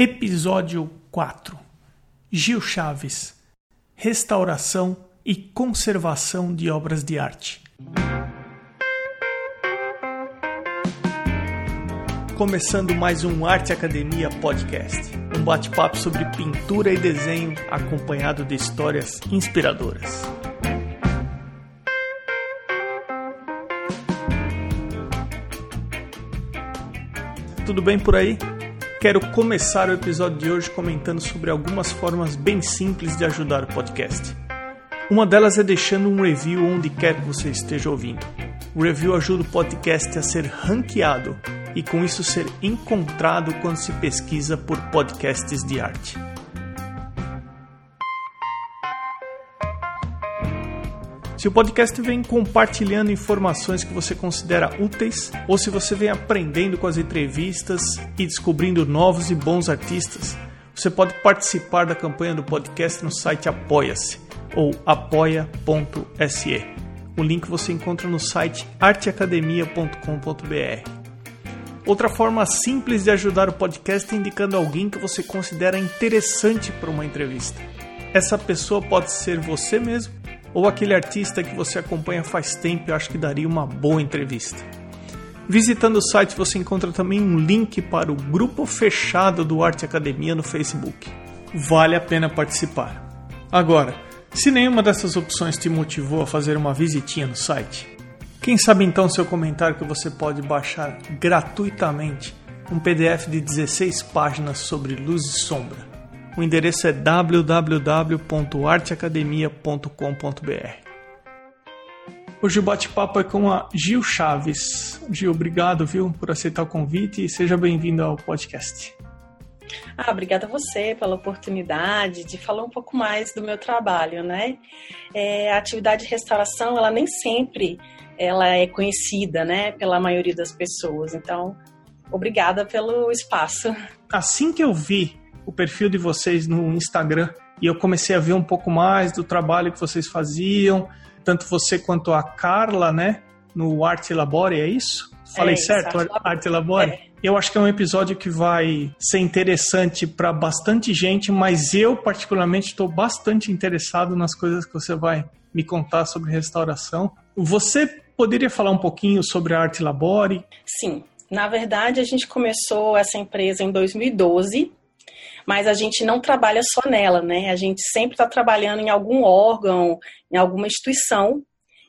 Episódio 4 Gil Chaves Restauração e conservação de obras de arte. Começando mais um Arte Academia Podcast, um bate-papo sobre pintura e desenho acompanhado de histórias inspiradoras. Tudo bem por aí? Quero começar o episódio de hoje comentando sobre algumas formas bem simples de ajudar o podcast. Uma delas é deixando um review onde quer que você esteja ouvindo. O review ajuda o podcast a ser ranqueado e com isso ser encontrado quando se pesquisa por podcasts de arte. Se o podcast vem compartilhando informações que você considera úteis, ou se você vem aprendendo com as entrevistas e descobrindo novos e bons artistas, você pode participar da campanha do podcast no site Apoia-se ou apoia.se. O link você encontra no site arteacademia.com.br. Outra forma simples de ajudar o podcast é indicando alguém que você considera interessante para uma entrevista. Essa pessoa pode ser você mesmo ou aquele artista que você acompanha faz tempo e acho que daria uma boa entrevista. Visitando o site você encontra também um link para o grupo fechado do Arte Academia no Facebook. Vale a pena participar. Agora, se nenhuma dessas opções te motivou a fazer uma visitinha no site, quem sabe então seu comentário que você pode baixar gratuitamente um PDF de 16 páginas sobre luz e sombra o endereço é www.arteacademia.com.br. Hoje o bate-papo é com a Gil Chaves. Gil, obrigado, viu, por aceitar o convite e seja bem-vindo ao podcast. Ah, obrigada a você pela oportunidade de falar um pouco mais do meu trabalho, né? É, a atividade de restauração, ela nem sempre ela é conhecida, né, pela maioria das pessoas. Então, obrigada pelo espaço. Assim que eu vi perfil de vocês no Instagram e eu comecei a ver um pouco mais do trabalho que vocês faziam, tanto você quanto a Carla, né? No Arte Labore, é isso? Falei é certo? Arte, Arte Labore? É. Eu acho que é um episódio que vai ser interessante para bastante gente, mas eu, particularmente, estou bastante interessado nas coisas que você vai me contar sobre restauração. Você poderia falar um pouquinho sobre a Arte Labore? Sim. Na verdade, a gente começou essa empresa em 2012 mas a gente não trabalha só nela, né? A gente sempre está trabalhando em algum órgão, em alguma instituição,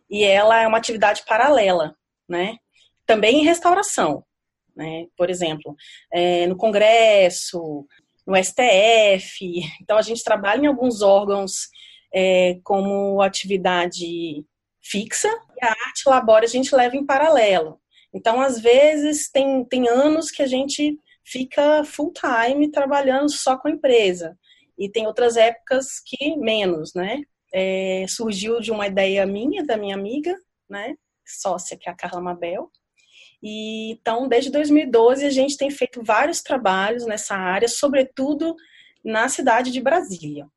e ela é uma atividade paralela, né? Também em restauração, né? Por exemplo, é, no Congresso, no STF. Então, a gente trabalha em alguns órgãos é, como atividade fixa, e a arte labora a gente leva em paralelo. Então, às vezes, tem, tem anos que a gente fica full time trabalhando só com a empresa. E tem outras épocas que menos, né? É, surgiu de uma ideia minha, da minha amiga, né? Sócia, que é a Carla Mabel. E, então, desde 2012, a gente tem feito vários trabalhos nessa área, sobretudo na cidade de Brasília.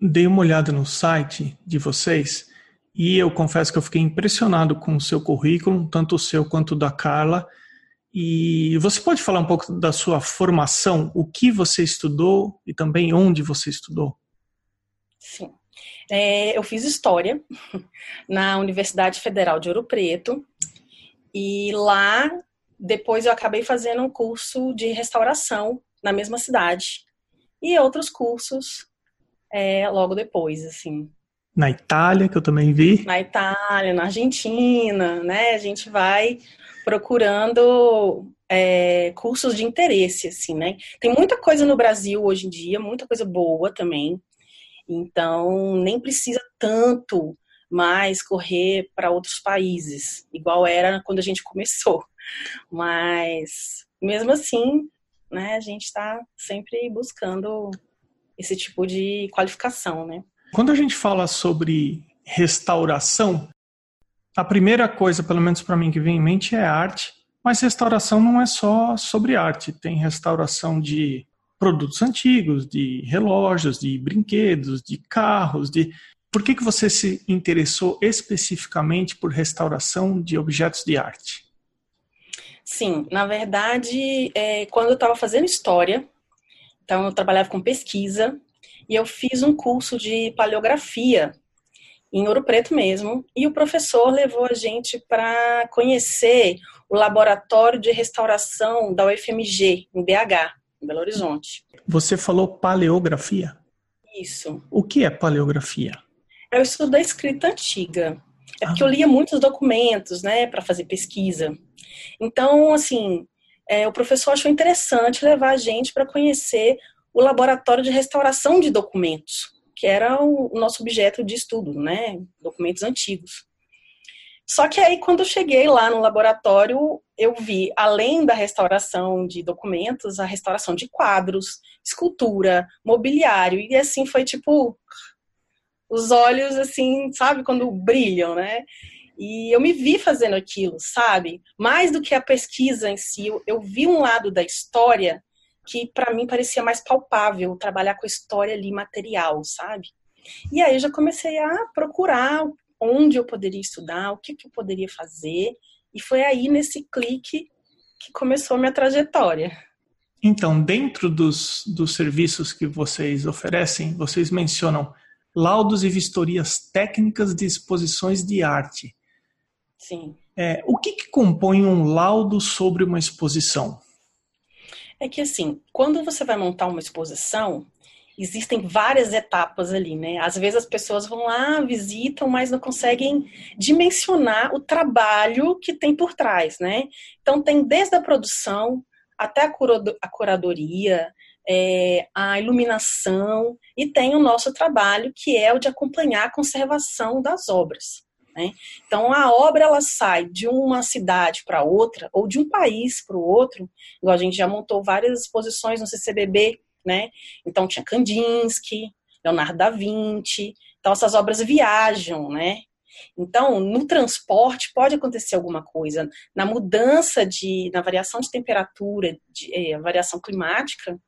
Dei uma olhada no site de vocês e eu confesso que eu fiquei impressionado com o seu currículo, tanto o seu quanto o da Carla. E você pode falar um pouco da sua formação, o que você estudou e também onde você estudou? Sim. É, eu fiz História na Universidade Federal de Ouro Preto e lá depois eu acabei fazendo um curso de restauração na mesma cidade e outros cursos é, logo depois, assim. Na Itália, que eu também vi. Na Itália, na Argentina, né? A gente vai procurando é, cursos de interesse, assim, né? Tem muita coisa no Brasil hoje em dia, muita coisa boa também. Então, nem precisa tanto mais correr para outros países, igual era quando a gente começou. Mas, mesmo assim, né, a gente está sempre buscando esse tipo de qualificação, né? Quando a gente fala sobre restauração, a primeira coisa, pelo menos para mim, que vem em mente é arte, mas restauração não é só sobre arte, tem restauração de produtos antigos, de relógios, de brinquedos, de carros, de por que, que você se interessou especificamente por restauração de objetos de arte? Sim, na verdade, é, quando eu estava fazendo história, Então, eu trabalhava com pesquisa e eu fiz um curso de paleografia em Ouro Preto mesmo, e o professor levou a gente para conhecer o laboratório de restauração da UFMG, em BH, em Belo Horizonte. Você falou paleografia? Isso. O que é paleografia? É o estudo da escrita antiga. É porque ah. eu lia muitos documentos, né, para fazer pesquisa. Então, assim, é, o professor achou interessante levar a gente para conhecer o laboratório de restauração de documentos que era o, nosso objeto de estudo, né? Documentos antigos. Só que aí, quando eu cheguei lá no laboratório, eu vi, além da restauração de documentos, a restauração de quadros, escultura, mobiliário, e assim foi tipo os olhos, assim, sabe, quando brilham, né? E eu me vi fazendo aquilo, sabe? Mais do que a pesquisa em si, eu, vi um lado da história que para mim parecia mais palpável trabalhar com a história ali material, sabe? E aí eu já comecei a procurar onde eu poderia estudar, o que, que eu poderia fazer, e foi aí nesse clique que começou a minha trajetória. Então, dentro dos, dos serviços que vocês oferecem, vocês mencionam laudos e vistorias técnicas de exposições de arte. Sim. É, o que, que compõe um laudo sobre uma exposição? É que assim, quando você vai montar uma exposição, existem várias etapas ali, né? Às vezes as pessoas vão lá, visitam, mas não conseguem dimensionar o trabalho que tem por trás, né? Então tem desde a produção até a curadoria, é, a iluminação e tem o nosso trabalho que é o de acompanhar a conservação das obras. Né? Então, a obra ela sai de uma cidade para outra, ou de um país para o outro, a gente já montou várias exposições no CCBB, né? Então, tinha Kandinsky, Leonardo da Vinci, então essas obras viajam, né? Então, no transporte pode acontecer alguma coisa, na mudança de, na variação de temperatura, de, é, variação climática,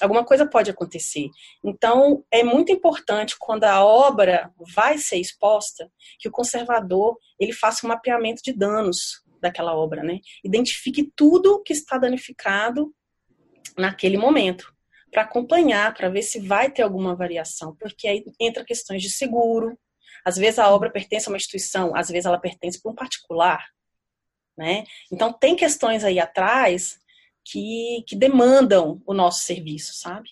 alguma coisa pode acontecer. Então, é muito importante quando a obra vai ser exposta que o conservador ele faça um mapeamento de danos daquela obra, né? Identifique tudo que está danificado naquele momento para acompanhar, para ver se vai ter alguma variação, porque aí entra questões de seguro. Às vezes a obra pertence a uma instituição, às vezes ela pertence para um particular, né? Então tem questões aí atrás que, que demandam o nosso serviço, sabe?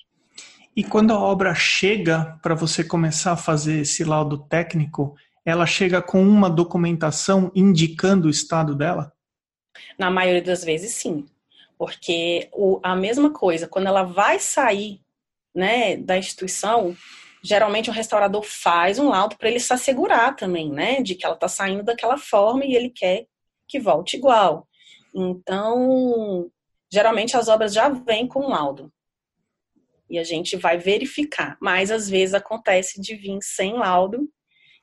E quando a obra chega para você começar a fazer esse laudo técnico, ela chega com uma documentação indicando o estado dela? Na maioria das vezes, sim. Porque o, a mesma coisa, quando ela vai sair né, da instituição, geralmente o restaurador faz um laudo para ele se assegurar também, né, de que ela está saindo daquela forma e ele quer que volte igual. Então, geralmente as obras já vêm com laudo. E a gente vai verificar. Mas às vezes acontece de vir sem laudo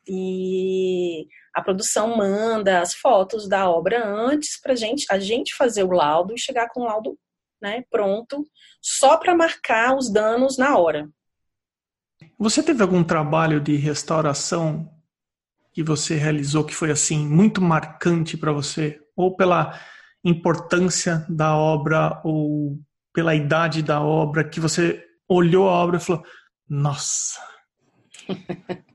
e a produção manda as fotos da obra antes para gente, a gente fazer o laudo e chegar com o laudo né, pronto, só para marcar os danos na hora. Você teve algum trabalho de restauração que você realizou que foi assim muito marcante para você, ou pela importância da obra ou pela idade da obra que você olhou a obra e falou: Nossa.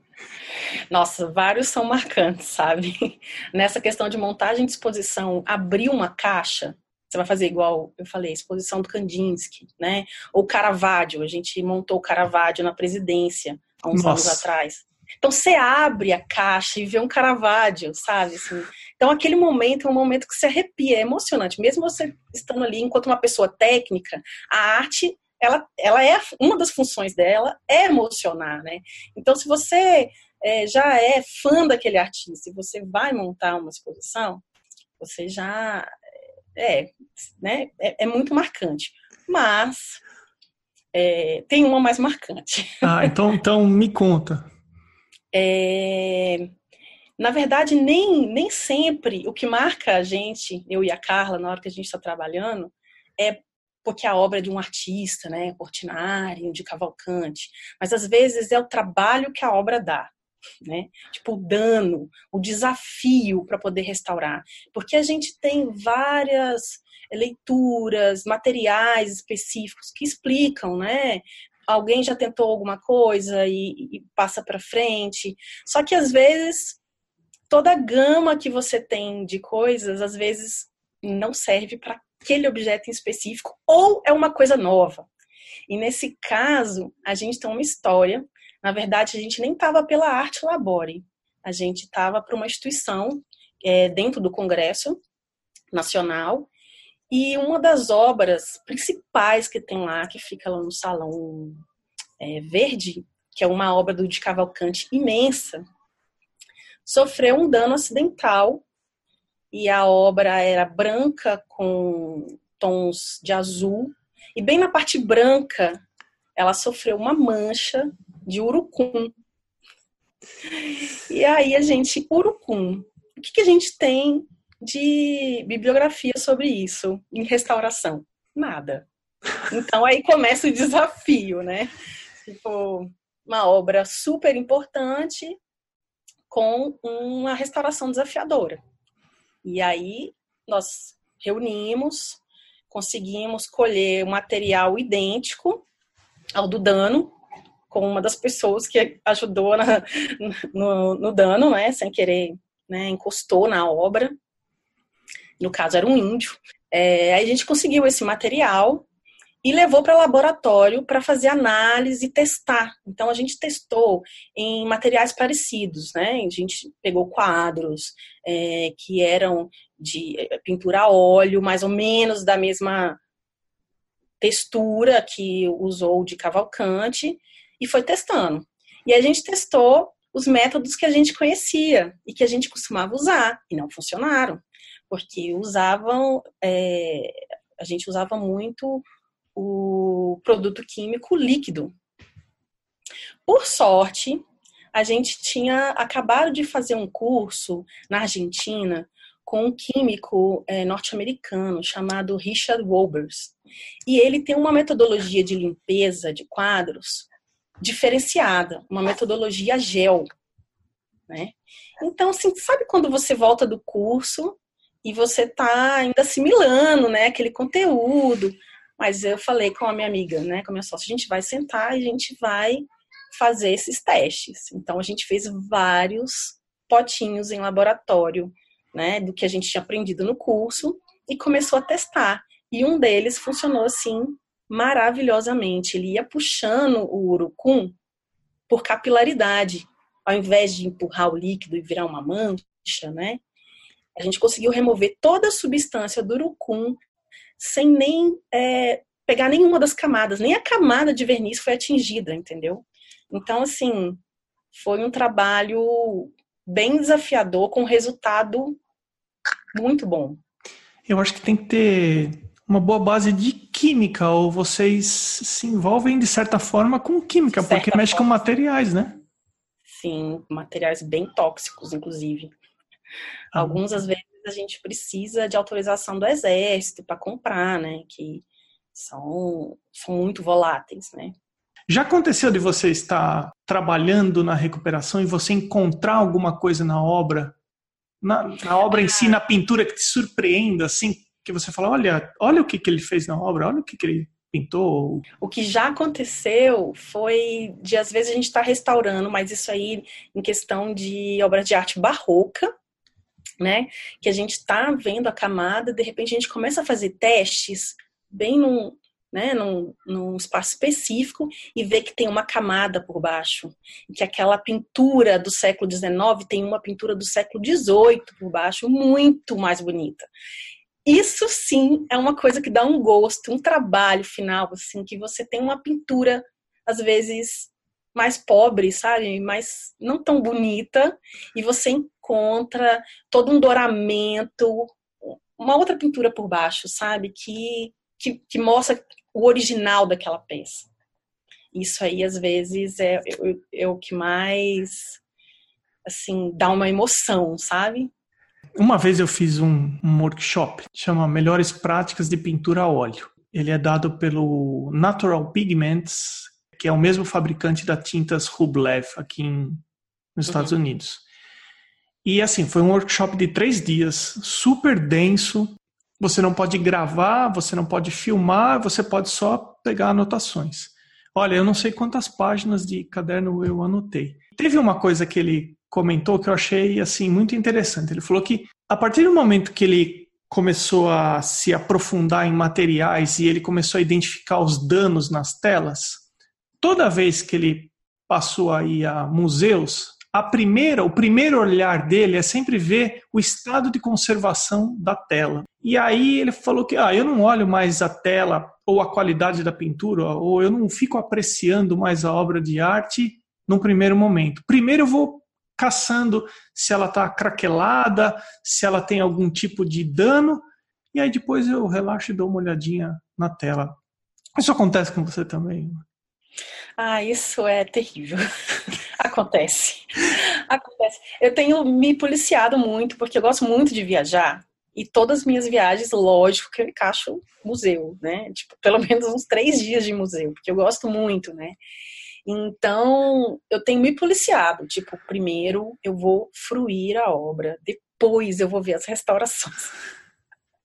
Nossa, vários são marcantes, sabe? Nessa questão de montagem de exposição, abrir uma caixa, você vai fazer igual eu falei, exposição do Kandinsky, né? Ou Caravaggio, a gente montou o Caravaggio na presidência há uns Nossa. anos atrás. Então você abre a caixa e vê um Caravaggio, sabe? Assim, então, aquele momento é um momento que se arrepia, é emocionante. Mesmo você estando ali, enquanto uma pessoa técnica, a arte, ela, ela é uma das funções dela, é emocionar, né? Então, se você é, já é fã daquele artista e você vai montar uma exposição, você já é, né? É, é muito marcante. Mas é, tem uma mais marcante. Ah, então, então me conta. É, na verdade, nem, nem sempre o que marca a gente, eu e a Carla, na hora que a gente está trabalhando, é porque a obra é de um artista, né, Portinari, de Cavalcante, mas às vezes é o trabalho que a obra dá. né? Tipo, o dano, o desafio para poder restaurar. Porque a gente tem várias leituras, materiais específicos que explicam, né? Alguém já tentou alguma coisa e, e passa para frente. Só que às vezes toda a gama que você tem de coisas, às vezes não serve para aquele objeto em específico ou é uma coisa nova. E nesse caso, a gente tem uma história. Na verdade, a gente nem estava pela Arte Labore, a gente estava para uma instituição é, dentro do Congresso Nacional e uma das obras principais que tem lá, que fica lá no Salão é, Verde, que é uma obra do de Cavalcante imensa, sofreu um dano acidental e a obra era branca com tons de azul e bem na parte branca ela sofreu uma mancha de urucum. E aí a gente, urucum, o que, que a gente tem de bibliografia sobre isso em restauração? Nada. Então aí começa o desafio, né? Tipo, uma obra super importante com uma restauração desafiadora. E aí nós reunimos, conseguimos colher um material idêntico ao do dano, com uma das pessoas que ajudou na, no, no, dano, né, sem querer, né, encostou na obra no caso era um índio. É, aí a gente conseguiu esse material e levou para laboratório para fazer análise e testar. Então a gente testou em materiais parecidos, né? A gente pegou quadros é, que eram de é, pintura a óleo, mais ou menos da mesma textura que usou de Cavalcante e foi testando. E a gente testou os métodos que a gente conhecia e que a gente costumava usar e não funcionaram porque usavam, é, a gente usava muito o produto químico líquido. Por sorte, a gente tinha acabado de fazer um curso na Argentina com um químico é, norte-americano chamado Richard Wolbers. E ele tem uma metodologia de limpeza de quadros diferenciada, uma metodologia gel. Né? Então, assim, sabe quando você volta do curso e você está ainda assimilando, né, aquele conteúdo. Mas eu falei com a minha amiga, né, com a minha sócia, a gente vai sentar e a gente vai fazer esses testes. Então a gente fez vários potinhos em laboratório, né, do que a gente tinha aprendido no curso e começou a testar. E um deles funcionou assim maravilhosamente. Ele ia puxando o urucum por capilaridade, ao invés de empurrar o líquido e virar uma mancha, né? A gente conseguiu remover toda a substância do urucum sem nem é, pegar nenhuma das camadas, nem a camada de verniz foi atingida, entendeu? Então, assim, foi um trabalho bem desafiador, com resultado muito bom. Eu acho que tem que ter uma boa base de química, ou vocês se envolvem de certa forma com química, porque mexe com materiais, né? Sim, materiais bem tóxicos, inclusive. Uhum. Alguns, às vezes, a gente precisa de autorização do exército para comprar, né? Que são, são muito voláteis, né? Já aconteceu de você estar trabalhando na recuperação e você encontrar alguma coisa na obra, na, na obra em si, na pintura que te surpreenda, assim, que você fala, olha, olha o que, que ele fez na obra, olha o que, que ele pintou. O que já aconteceu foi de às vezes a gente está restaurando, mas isso aí em questão de obras de arte barroca, né? Que a gente está vendo a camada, de repente a gente começa a fazer testes bem num, né, num, num espaço específico e vê que tem uma camada por baixo. Que aquela pintura do século XIX tem uma pintura do século XVIII por baixo, muito mais bonita. Isso sim é uma coisa que dá um gosto, um trabalho final, assim, que você tem uma pintura, às vezes, mais pobre, sabe? Mais não tão bonita, e você encontra todo um douramento, uma outra pintura por baixo, sabe? Que, que, que mostra o original daquela peça. Isso aí, às vezes, é, é, é o que mais, assim, dá uma emoção, sabe? Uma vez eu fiz um, um workshop, chama Melhores Práticas de Pintura a Óleo. Ele é dado pelo Natural Pigments, que é o mesmo fabricante da tintas Rublev aqui em nos uhum. Estados Unidos. E assim, foi um workshop de três dias, super denso. Você não pode gravar, você não pode filmar, você pode só pegar anotações. Olha, eu não sei quantas páginas de caderno eu anotei. Teve uma coisa que ele comentou que eu achei assim muito interessante. Ele falou que a partir do momento que ele começou a se aprofundar em materiais e ele começou a identificar os danos nas telas, toda vez que ele passou aí a museus, a primeira, o primeiro olhar dele é sempre ver o estado de conservação da tela. E aí ele falou que ah, eu não olho mais a tela ou a qualidade da pintura, ou eu não fico apreciando mais a obra de arte num primeiro momento. Primeiro eu vou caçando se ela está craquelada, se ela tem algum tipo de dano, e aí depois eu relaxo e dou uma olhadinha na tela. Isso acontece com você também? Ah, isso é terrível. acontece. Acontece. Eu tenho me policiado muito, porque eu gosto muito de viajar. E todas as minhas viagens, lógico que eu encaixo museu, né? Tipo, pelo menos uns três dias de museu, porque eu gosto muito, né? Então, eu tenho me policiado. Tipo, primeiro eu vou fruir a obra, depois eu vou ver as restaurações.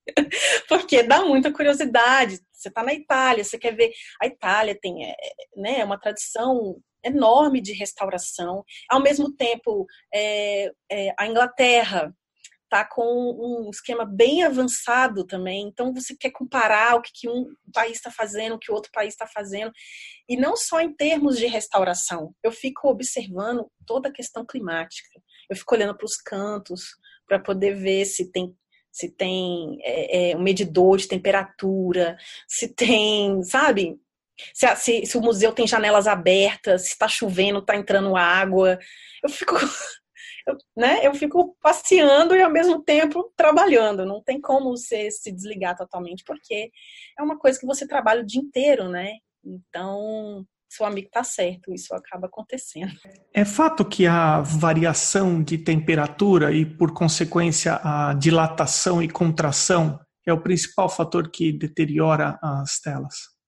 Porque dá muita curiosidade. Você está na Itália, você quer ver. A Itália tem é, né, uma tradição enorme de restauração. Ao mesmo tempo, é, é, a Inglaterra está com um esquema bem avançado também. Então, você quer comparar o que, que um país está fazendo, o que o outro país está fazendo. E não só em termos de restauração. Eu fico observando toda a questão climática. Eu fico olhando para os cantos para poder ver se tem se tem é, é, um medidor de temperatura, se tem, sabe? Se, se, se o museu tem janelas abertas, se está chovendo, está entrando água. Eu fico eu, né, eu fico passeando e ao mesmo tempo trabalhando. Não tem como você se desligar totalmente, porque é uma coisa que você trabalha o dia inteiro, né? Então, seu amigo está certo, isso acaba acontecendo. É fato que a variação de temperatura e, por consequência, a dilatação e contração é o principal fator que deteriora as telas.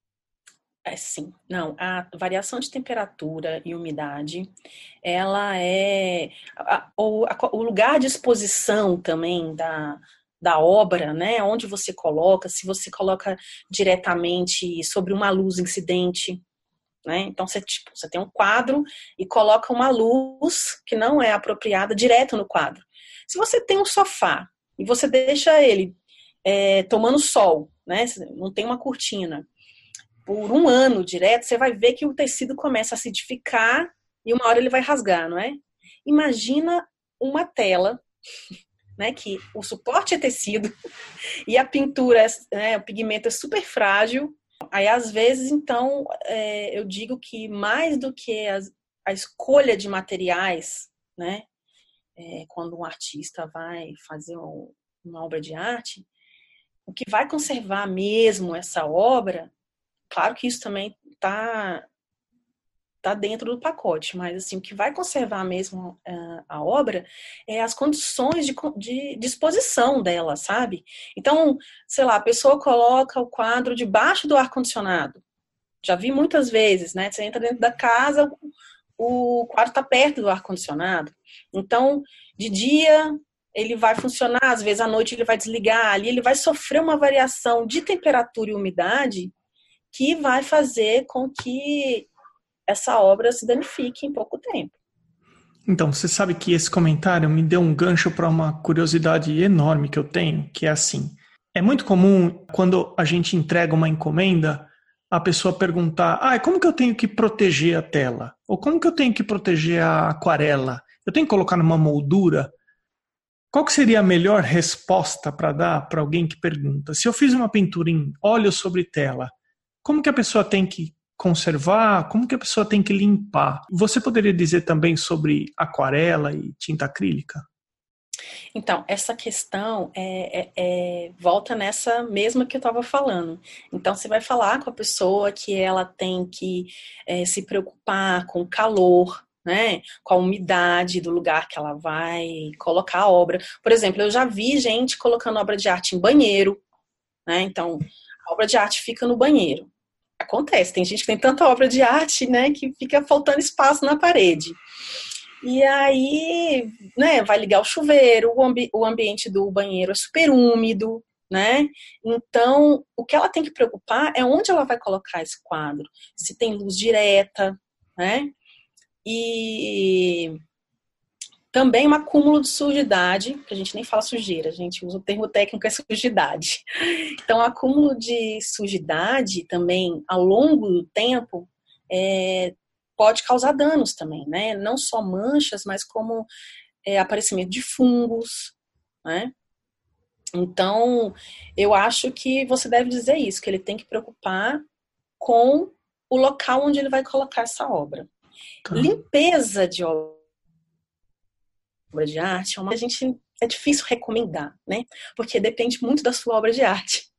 É, sim, não, a variação de temperatura e umidade, ela é a, o, a, o lugar de exposição também da, da obra, né, onde você coloca, se você coloca diretamente sobre uma luz incidente, né, então você, tipo, você tem um quadro e coloca uma luz que não é apropriada direto no quadro. Se você tem um sofá e você deixa ele é, tomando sol, né, não tem uma cortina, por um ano direto, você vai ver que o tecido começa a acidificar e uma hora ele vai rasgar, não é? Imagina uma tela, né, que o suporte é tecido e a pintura, né, o pigmento é super frágil. Aí, às vezes, então, é, eu digo que mais do que as, a escolha de materiais, né, é, quando um artista vai fazer um, uma obra de arte, o que vai conservar mesmo essa obra Claro que isso também está tá dentro do pacote, mas assim, o que vai conservar mesmo uh, a obra é as condições de, de, exposição dela, sabe? Então, sei lá, a pessoa coloca o quadro debaixo do ar-condicionado. Já vi muitas vezes, né? Você entra dentro da casa, o quadro está perto do ar-condicionado. Então, de dia ele vai funcionar, às vezes à noite ele vai desligar, ali ele vai sofrer uma variação de temperatura e umidade que vai fazer com que essa obra se danifique em pouco tempo. Então, você sabe que esse comentário me deu um gancho para uma curiosidade enorme que eu tenho, que é assim: é muito comum quando a gente entrega uma encomenda, a pessoa perguntar: "Ah, como que eu tenho que proteger a tela? Ou como que eu tenho que proteger a aquarela? Eu tenho que colocar numa moldura?" Qual que seria a melhor resposta para dar para alguém que pergunta? Se eu fiz uma pintura em óleo sobre tela, como que a pessoa tem que conservar? Como que a pessoa tem que limpar? Você poderia dizer também sobre aquarela e tinta acrílica? Então, essa questão é, é, é, volta nessa mesma que eu estava falando. Então, você vai falar com a pessoa que ela tem que é, se preocupar com o calor, né, com a umidade do lugar que ela vai colocar a obra. Por exemplo, eu já vi gente colocando obra de arte em banheiro, né? Então, a obra de arte fica no banheiro acontece. Tem gente que tem tanta obra de arte, né, que fica faltando espaço na parede. E aí, né, vai ligar o chuveiro, o, ambi o ambiente do banheiro é super úmido, né? Então, o que ela tem que preocupar é onde ela vai colocar esse quadro. Se tem luz direta, né? E também um acúmulo de sujidade, que a gente nem fala sujeira, a gente usa o termo técnico é sujidade. Então, o acúmulo de sujidade também ao longo do tempo é, pode causar danos também, né? Não só manchas, mas como é, aparecimento de fungos, né? Então, eu acho que você deve dizer isso, que ele tem que preocupar com o local onde ele vai colocar essa obra. Limpeza de obra obra de arte é uma a gente é difícil recomendar, né? Porque depende muito da sua obra de arte.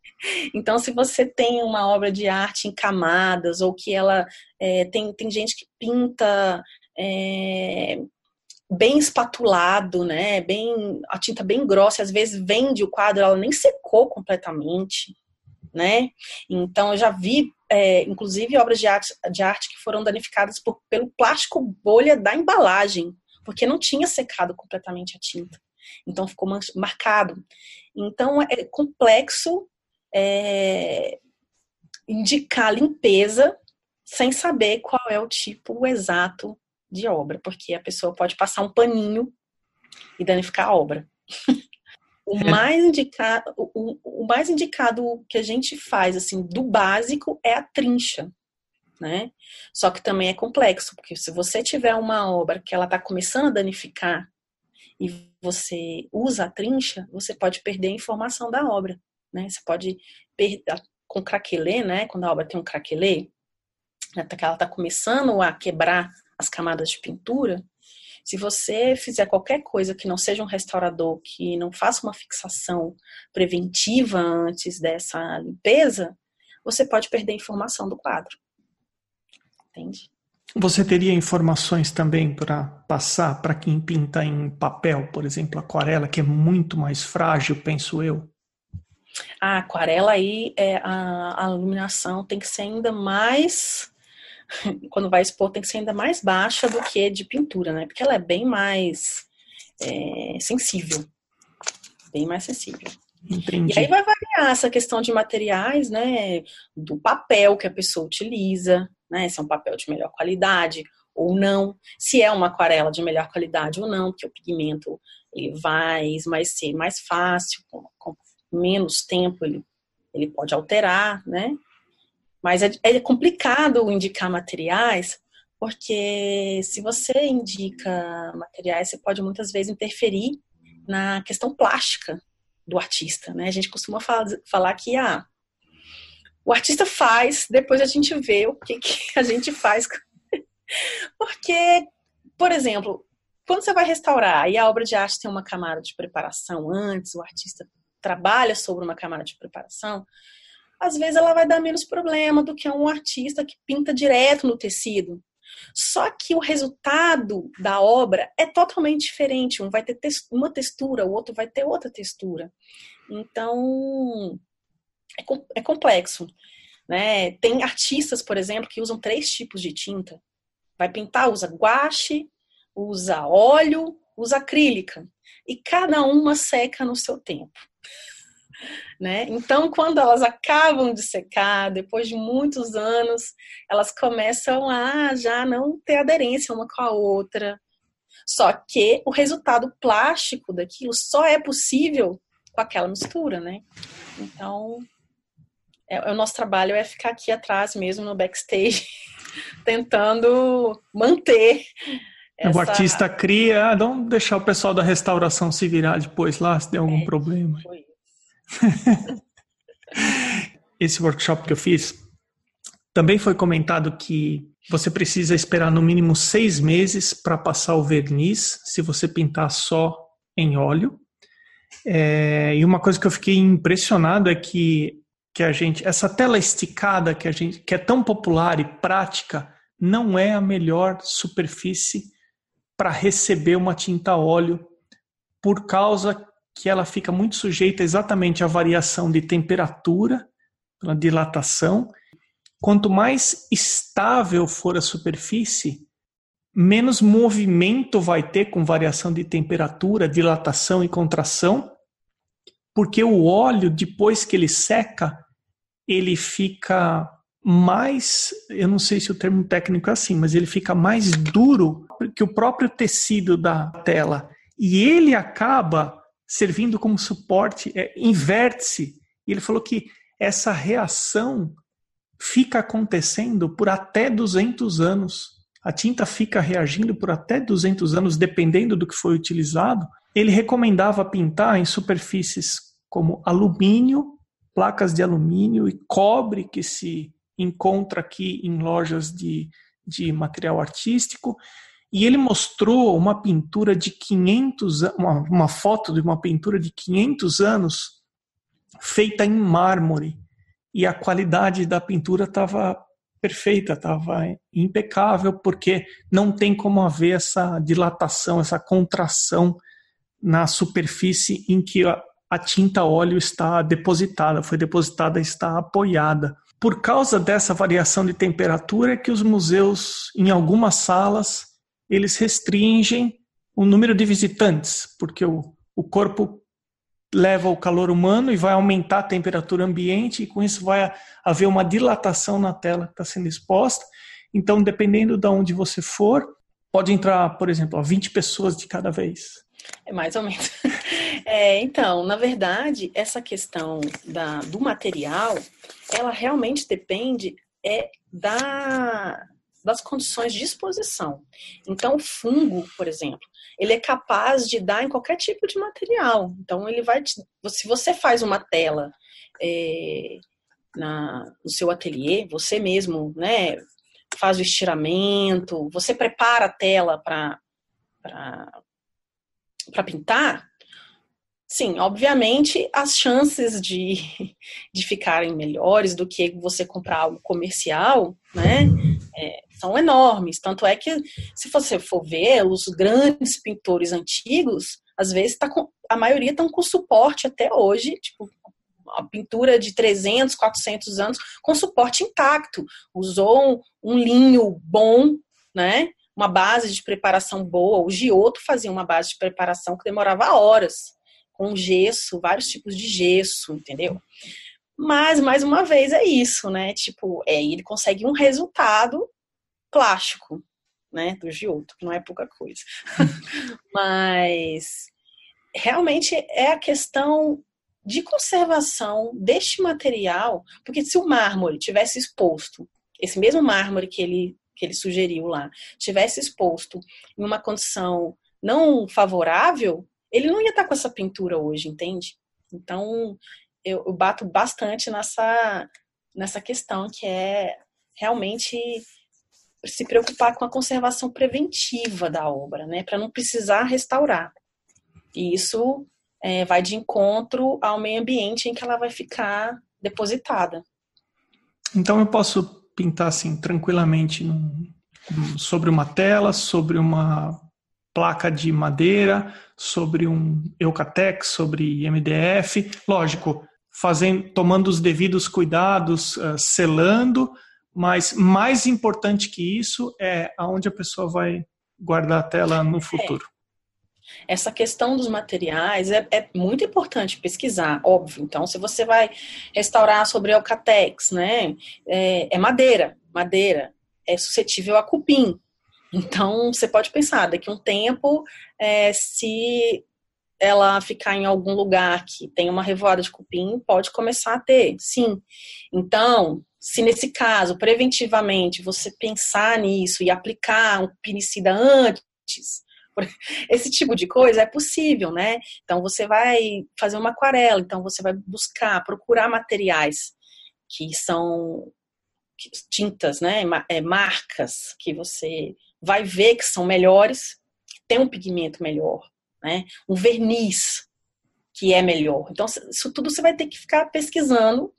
Então, se você tem uma obra de arte em camadas, ou que ela é, tem, tem gente que pinta é, bem espatulado, né? Bem, a tinta bem grossa, às vezes vende o quadro, ela nem secou completamente, né? Então, eu já vi, é, inclusive, obras de arte, de arte que foram danificadas por, pelo plástico bolha da embalagem porque não tinha secado completamente a tinta. Então ficou marcado. Então é complexo é, indicar limpeza sem saber qual é o tipo exato de obra, porque a pessoa pode passar um paninho e danificar a obra. o, é. mais indicado, o, o mais indicado que a gente faz assim do básico é a trincha né? Só que também é complexo, porque se você tiver uma obra que ela está começando a danificar e você usa a trincha, você pode perder a informação da obra, né? Você pode perder com craquelê, né? Quando a obra tem um craquelê, né? que ela está começando a quebrar as camadas de pintura, se você fizer qualquer coisa que não seja um restaurador, que não faça uma fixação preventiva antes dessa limpeza, você pode perder a informação do quadro entende? Você teria informações também para passar para quem pinta em papel, por exemplo, aquarela, que é muito mais frágil, penso eu? A aquarela aí, é, a, a iluminação tem que ser ainda mais quando vai expor, tem que ser ainda mais baixa do que de pintura, né? Porque ela é bem mais é, sensível. Bem mais sensível. Entendi. E aí vai variar essa questão de materiais, né? Do papel que a pessoa utiliza, né? Se é um papel de melhor qualidade ou não, se é uma aquarela de melhor qualidade ou não, porque o pigmento ele vai, ser mais fácil, com, com menos tempo ele, ele pode alterar, né? Mas é, é complicado indicar materiais, porque se você indica materiais, você pode muitas vezes interferir na questão plástica do artista, né? A gente costuma falar, falar que ah, o artista faz, depois a gente vê o que, que a gente faz. Porque, por exemplo, quando você vai restaurar e a obra de arte tem uma camada de preparação antes, o artista trabalha sobre uma camada de preparação, às vezes ela vai dar menos problema do que um artista que pinta direto no tecido. Só que o resultado da obra é totalmente diferente. Um vai ter uma textura, o outro vai ter outra textura. Então, é, é complexo. Né? Tem artistas, por exemplo, que usam três tipos de tinta. Vai pintar, usa guache, usa óleo, usa acrílica. E cada uma seca no seu tempo. Né? Então, quando elas acabam de secar, depois de muitos anos, elas começam a já não ter aderência uma com a outra. Só que o resultado plástico daquilo só é possível com aquela mistura, né? Então, é, o nosso trabalho é ficar aqui atrás mesmo no backstage, tentando manter. Essa... O artista cria, ah, vamos deixar o pessoal da restauração se virar depois lá, se der algum é, problema. Esse workshop que eu fiz, também foi comentado que você precisa esperar no mínimo seis meses para passar o verniz, se você pintar só em óleo. É, e uma coisa que eu fiquei impressionado é que que a gente, essa tela esticada que a gente, que é tão popular e prática, não é a melhor superfície para receber uma tinta óleo, por causa que ela fica muito sujeita exatamente à variação de temperatura, pela dilatação. Quanto mais estável for a superfície, menos movimento vai ter com variação de temperatura, dilatação e contração, porque o óleo, depois que ele seca, ele fica mais, eu não sei se o termo técnico é assim, mas ele fica mais duro que o próprio tecido da tela. E ele acaba servindo como suporte, é, inverte-se. E ele falou que essa reação fica acontecendo por até 200 anos. A tinta fica reagindo por até 200 anos, dependendo do que foi utilizado. Ele recomendava pintar em superfícies como alumínio, placas de alumínio e cobre que se encontra aqui em lojas de, de material artístico. E ele mostrou uma pintura de 500, uma, uma foto de uma pintura de 500 anos feita em mármore. E a qualidade da pintura estava perfeita, estava impecável, porque não tem como haver essa dilatação, essa contração na superfície em que a, a tinta óleo está depositada, foi depositada, está apoiada. Por causa dessa variação de temperatura é que os museus, em algumas salas, eles restringem o número de visitantes, porque o, o corpo leva o calor humano e vai aumentar a temperatura ambiente e com isso vai haver uma dilatação na tela que está sendo exposta. Então, dependendo de onde você for, pode entrar, por exemplo, 20 pessoas de cada vez. É mais ou menos. É, então, na verdade, essa questão da, do material, ela realmente depende é da, das condições de exposição. Então, o fungo, por exemplo, ele é capaz de dar em qualquer tipo de material. Então, ele vai. Te, se você faz uma tela é, na, no seu ateliê, você mesmo, né, faz o estiramento, você prepara a tela para para pintar, sim, obviamente as chances de, de ficarem melhores do que você comprar algo comercial, né, é, são enormes. Tanto é que, se você for ver, os grandes pintores antigos, às vezes tá com, a maioria estão com suporte até hoje, tipo, a pintura de 300, 400 anos, com suporte intacto. Usou um, um linho bom, né? Uma base de preparação boa. O Giotto fazia uma base de preparação que demorava horas, com gesso, vários tipos de gesso, entendeu? Mas, mais uma vez, é isso, né? Tipo, é, ele consegue um resultado plástico, né? Do Giotto, que não é pouca coisa. Mas, realmente, é a questão de conservação deste material, porque se o mármore tivesse exposto, esse mesmo mármore que ele que ele sugeriu lá, tivesse exposto em uma condição não favorável, ele não ia estar com essa pintura hoje, entende? Então, eu, eu bato bastante nessa, nessa questão que é realmente se preocupar com a conservação preventiva da obra, né, para não precisar restaurar. E isso é, vai de encontro ao meio ambiente em que ela vai ficar depositada. Então eu posso pintar assim tranquilamente num, sobre uma tela, sobre uma placa de madeira, sobre um Eucatex, sobre MDF, lógico, fazendo, tomando os devidos cuidados, uh, selando, mas mais importante que isso é aonde a pessoa vai guardar a tela no futuro. Essa questão dos materiais é, é, muito importante pesquisar, óbvio. Então, se você vai restaurar sobre Alcatex, né, é, é madeira, madeira é suscetível a cupim. Então, você pode pensar, daqui a um tempo, é, se ela ficar em algum lugar que tem uma revoada de cupim, pode começar a ter, sim. Então, se nesse caso, preventivamente, você pensar nisso e aplicar um pinicida antes, esse tipo de coisa é possível, né? Então você vai fazer uma aquarela, então você vai buscar, procurar materiais que são tintas, né? É, marcas que você vai ver que são melhores, que tem um pigmento melhor, né? Um verniz que é melhor. Então isso tudo você vai ter que ficar pesquisando,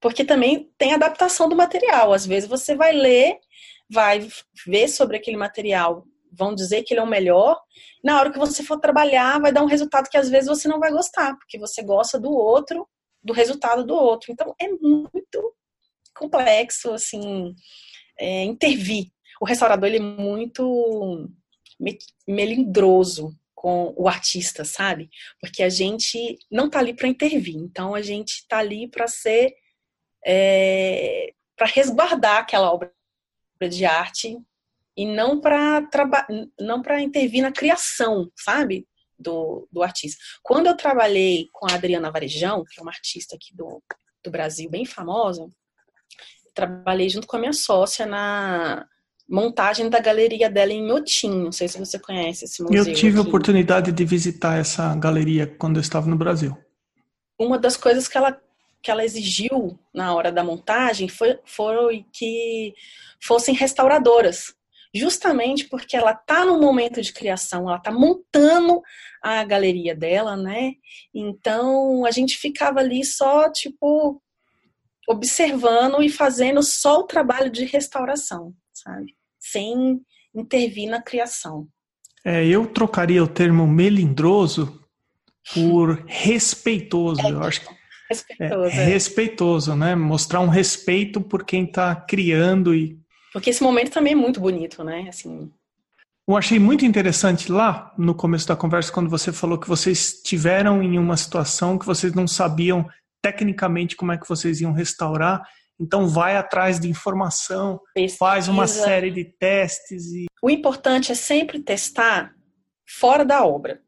porque também tem adaptação do material. Às vezes você vai ler, vai ver sobre aquele material vão dizer que ele é o melhor, na hora que você for trabalhar, vai dar um resultado que às vezes você não vai gostar, porque você gosta do outro, do resultado do outro. Então é muito complexo, assim, é, intervir. o restaurador ele é muito melindroso com o artista, sabe? Porque a gente não tá ali para intervir, então a gente tá ali para ser é, para resguardar aquela obra de arte e não para não para intervir na criação, sabe? Do, do artista. Quando eu trabalhei com a Adriana Varejão, que é uma artista aqui do, do Brasil bem famosa, trabalhei junto com a minha sócia na montagem da galeria dela em Otim. Não sei se você conhece esse museu. Eu tive a oportunidade de visitar essa galeria quando eu estava no Brasil. Uma das coisas que ela, que ela exigiu na hora da montagem foi, foi que fossem restauradoras. Justamente porque ela está no momento de criação, ela está montando a galeria dela, né? Então a gente ficava ali só, tipo, observando e fazendo só o trabalho de restauração, sabe? sem intervir na criação. É, eu trocaria o termo melindroso por respeitoso. É, eu acho que respeitoso, é, é. respeitoso, né? Mostrar um respeito por quem está criando e porque esse momento também é muito bonito, né? Assim. Eu achei muito interessante lá no começo da conversa quando você falou que vocês estiveram em uma situação que vocês não sabiam tecnicamente como é que vocês iam restaurar então vai atrás de informação, Pesquisa. faz uma série de testes e o importante é sempre testar fora da obra.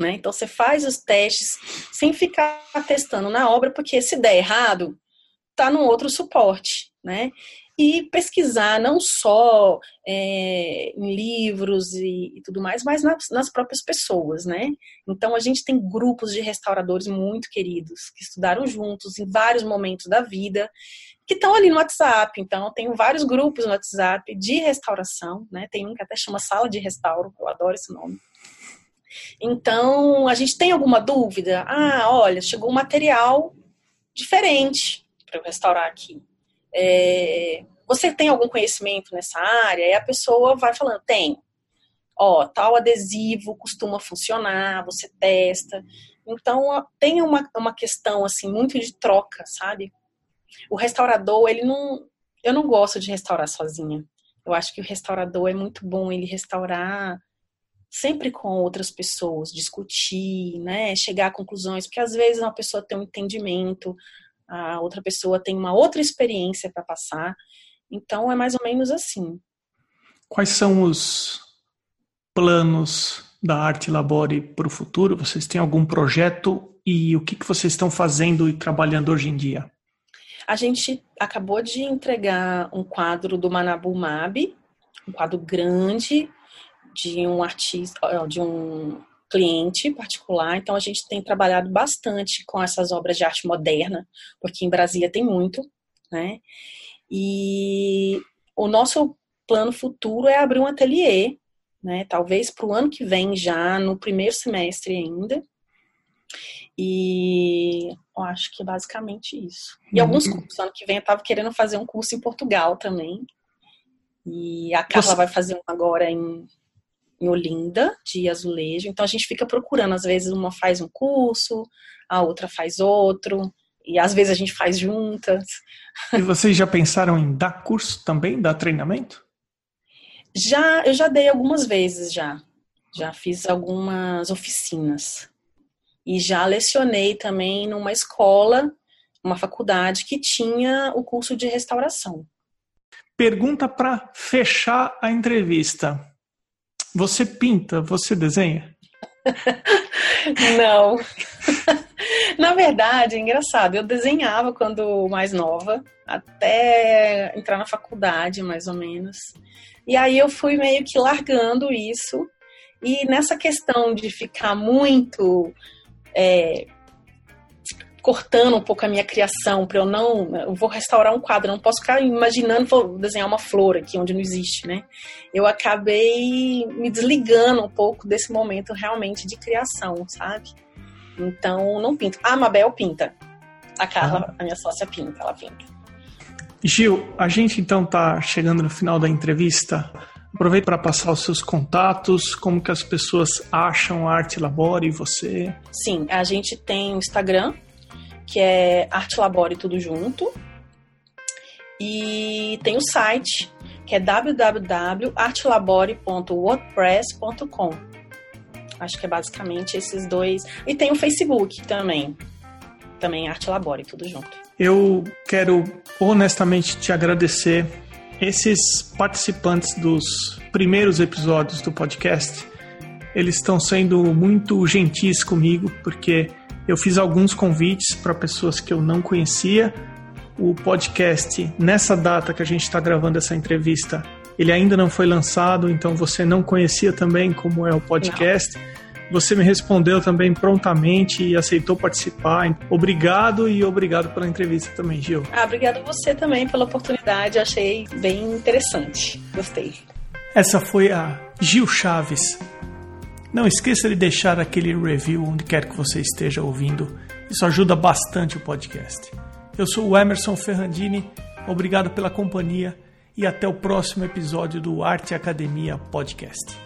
Né? Então você faz os testes sem ficar testando na obra, porque se der errado, tá num outro suporte, né? E pesquisar não só é, em livros e, e, tudo mais, mas nas, nas próprias pessoas, né? Então a gente tem grupos de restauradores muito queridos que estudaram juntos em vários momentos da vida que estão ali no WhatsApp. Então, tenho vários grupos no WhatsApp de restauração, né? Tem um que até chama Sala de Restauro, eu adoro esse nome. Então, a gente tem alguma dúvida? Ah, olha, chegou um material diferente para eu restaurar aqui. É, você tem algum conhecimento nessa área? E a pessoa vai falando, tem. Ó, tal adesivo costuma funcionar, você testa. Então, tem uma, uma questão, assim, muito de troca, sabe? O restaurador, ele não. Eu não gosto de restaurar sozinha. Eu acho que o restaurador é muito bom ele restaurar sempre com outras pessoas, discutir, né, chegar a conclusões, porque às vezes uma pessoa tem um entendimento, a outra pessoa tem uma outra experiência para passar. Então é mais ou menos assim. Quais são os planos da Arte Labore para o futuro? Vocês têm algum projeto e o que, que vocês estão fazendo e trabalhando hoje em dia? A gente acabou de entregar um quadro do Manabu Mab, um quadro grande de um artista, de um cliente particular. Então a gente tem trabalhado bastante com essas obras de arte moderna, porque em Brasília tem muito, né? E o nosso plano futuro é abrir um ateliê, né? Talvez para o ano que vem já, no primeiro semestre ainda. E eu acho que é basicamente isso. E uhum. alguns cursos. Ano que vem eu estava querendo fazer um curso em Portugal também. E a Carla Você... vai fazer um agora em, em Olinda, de azulejo. Então a gente fica procurando. Às vezes uma faz um curso, a outra faz outro. E às vezes a gente faz juntas. E vocês já pensaram em dar curso também, dar treinamento? Já, eu já dei algumas vezes já. Já fiz algumas oficinas. E já lecionei também numa escola, uma faculdade que tinha o curso de restauração. Pergunta para fechar a entrevista. Você pinta, você desenha? Não. Na verdade, é engraçado, eu desenhava quando mais nova, até entrar na faculdade, mais ou menos. E aí eu fui meio que largando isso. E nessa questão de ficar muito é, cortando um pouco a minha criação para eu não. Eu vou restaurar um quadro, não posso ficar imaginando, vou desenhar uma flor aqui onde não existe, né? Eu acabei me desligando um pouco desse momento realmente de criação, sabe? Então, não pinto. A Mabel pinta. A Carla, ah. a minha sócia, pinta, ela pinta. Gil, a gente então tá chegando no final da entrevista. Aproveita para passar os seus contatos, como que as pessoas acham a Arte Labore e você. Sim, a gente tem o Instagram, que é Arte Labore tudo junto. E tem o site, que é www.artlabore.wordpress.com. Acho que é basicamente esses dois. E tem o Facebook também. Também Arte Labore, tudo junto. Eu quero honestamente te agradecer. Esses participantes dos primeiros episódios do podcast, eles estão sendo muito gentis comigo, porque eu fiz alguns convites para pessoas que eu não conhecia. O podcast, nessa data que a gente está gravando essa entrevista, ele ainda não foi lançado, então você não conhecia também como é o podcast. Não. Você me respondeu também prontamente e aceitou participar. Obrigado e obrigado pela entrevista também, Gil. Ah, obrigado você também pela oportunidade. Achei bem interessante. Gostei. Essa foi a Gil Chaves. Não esqueça de deixar aquele review onde quer que você esteja ouvindo. Isso ajuda bastante o podcast. Eu sou o Emerson Ferrandini. Obrigado pela companhia e até o próximo episódio do Arte Academia Podcast.